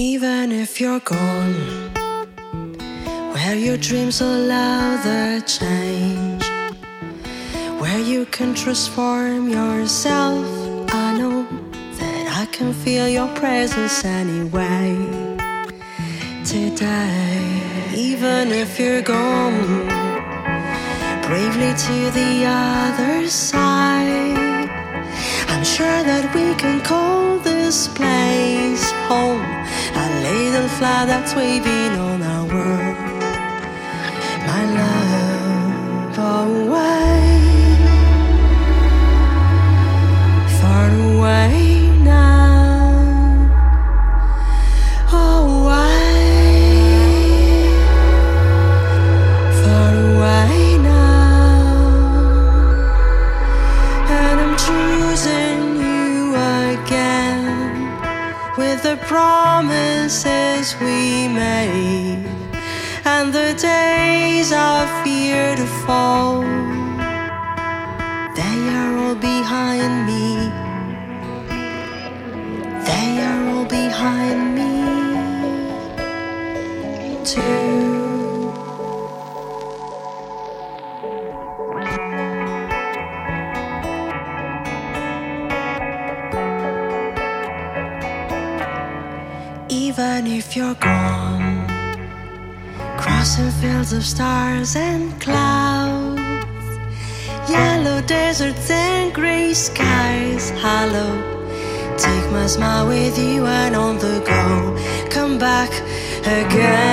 Even if you're gone, where your dreams allow the change, where you can transform yourself, I know that I can feel your presence anyway. Today, even if you're gone, bravely to the other side, I'm sure that we can call this place home. Little flag that's waving on our world. My love, away, far the promises we made and the days of fear to fall. They are all behind me. They are all behind me too. Even if you're gone, crossing fields of stars and clouds, yellow deserts and gray skies, hollow. Take my smile with you and on the go. Come back again.